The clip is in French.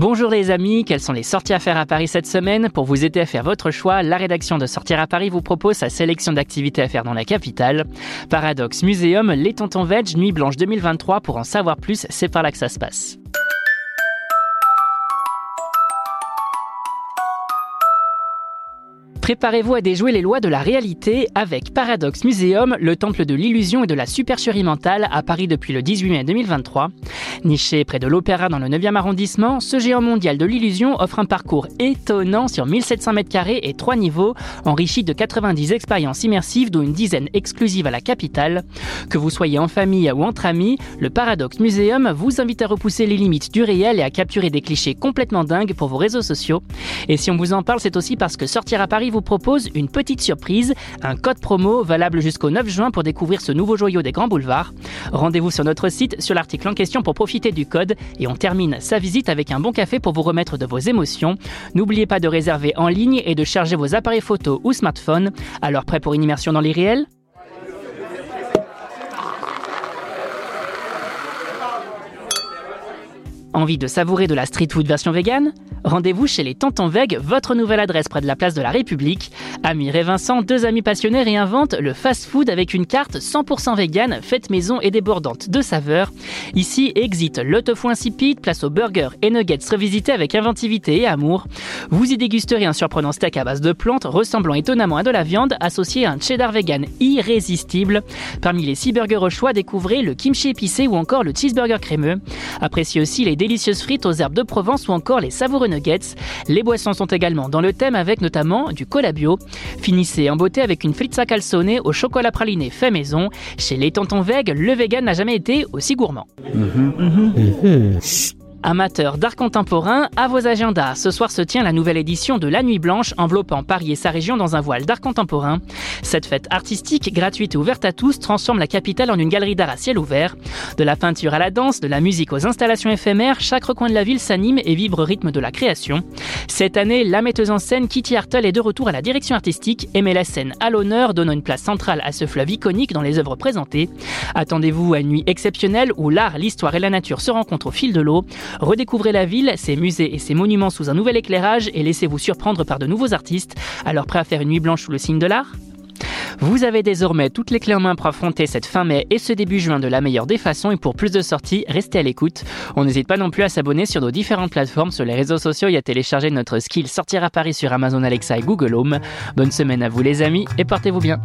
Bonjour les amis, quelles sont les sorties à faire à Paris cette semaine Pour vous aider à faire votre choix, la rédaction de Sortir à Paris vous propose sa sélection d'activités à faire dans la capitale. Paradoxe Muséum, Les Tontons Veg, Nuit Blanche 2023, pour en savoir plus, c'est par là que ça se passe. Préparez-vous à déjouer les lois de la réalité avec Paradox Museum, le temple de l'illusion et de la supercherie mentale à Paris depuis le 18 mai 2023. Niché près de l'Opéra dans le 9e arrondissement, ce géant mondial de l'illusion offre un parcours étonnant sur 1700 mètres carrés et 3 niveaux, enrichi de 90 expériences immersives dont une dizaine exclusives à la capitale. Que vous soyez en famille ou entre amis, le Paradox Museum vous invite à repousser les limites du réel et à capturer des clichés complètement dingues pour vos réseaux sociaux. Et si on vous en parle, c'est aussi parce que Sortir à Paris vous propose une petite surprise, un code promo valable jusqu'au 9 juin pour découvrir ce nouveau joyau des grands boulevards. Rendez-vous sur notre site sur l'article en question pour profiter du code et on termine sa visite avec un bon café pour vous remettre de vos émotions. N'oubliez pas de réserver en ligne et de charger vos appareils photo ou smartphone. Alors prêt pour une immersion dans l'irréel Envie de savourer de la street food version vegan? Rendez-vous chez les Tontons Veg, votre nouvelle adresse près de la place de la République. Amir et Vincent, deux amis passionnés, réinventent le fast-food avec une carte 100% vegan, faite maison et débordante de saveurs. Ici, exit le tofu insipide, place aux burgers et nuggets revisités avec inventivité et amour. Vous y dégusterez un surprenant steak à base de plantes, ressemblant étonnamment à de la viande, associé à un cheddar vegan irrésistible. Parmi les six burgers au choix, découvrez le kimchi épicé ou encore le cheeseburger crémeux. Appréciez aussi les délicieuses frites aux herbes de Provence ou encore les savoureux nuggets. Les boissons sont également dans le thème avec notamment du cola bio. Finissez en beauté avec une fritza calzone au chocolat praliné fait maison. Chez les tontons Veg, le vegan n'a jamais été aussi gourmand. Amateurs d'art contemporain, à vos agendas, ce soir se tient la nouvelle édition de La Nuit Blanche, enveloppant Paris et sa région dans un voile d'art contemporain. Cette fête artistique, gratuite et ouverte à tous, transforme la capitale en une galerie d'art à ciel ouvert. De la peinture à la danse, de la musique aux installations éphémères, chaque recoin de la ville s'anime et vibre au rythme de la création. Cette année, la metteuse en scène Kitty Hartle est de retour à la direction artistique et met la scène à l'honneur, donnant une place centrale à ce fleuve iconique dans les œuvres présentées. Attendez-vous à une nuit exceptionnelle où l'art, l'histoire et la nature se rencontrent au fil de l'eau. Redécouvrez la ville, ses musées et ses monuments sous un nouvel éclairage et laissez-vous surprendre par de nouveaux artistes. Alors prêt à faire une nuit blanche sous le signe de l'art? Vous avez désormais toutes les clés en main pour affronter cette fin mai et ce début juin de la meilleure des façons et pour plus de sorties, restez à l'écoute. On n'hésite pas non plus à s'abonner sur nos différentes plateformes sur les réseaux sociaux et à télécharger notre skill Sortir à Paris sur Amazon Alexa et Google Home. Bonne semaine à vous les amis et portez-vous bien.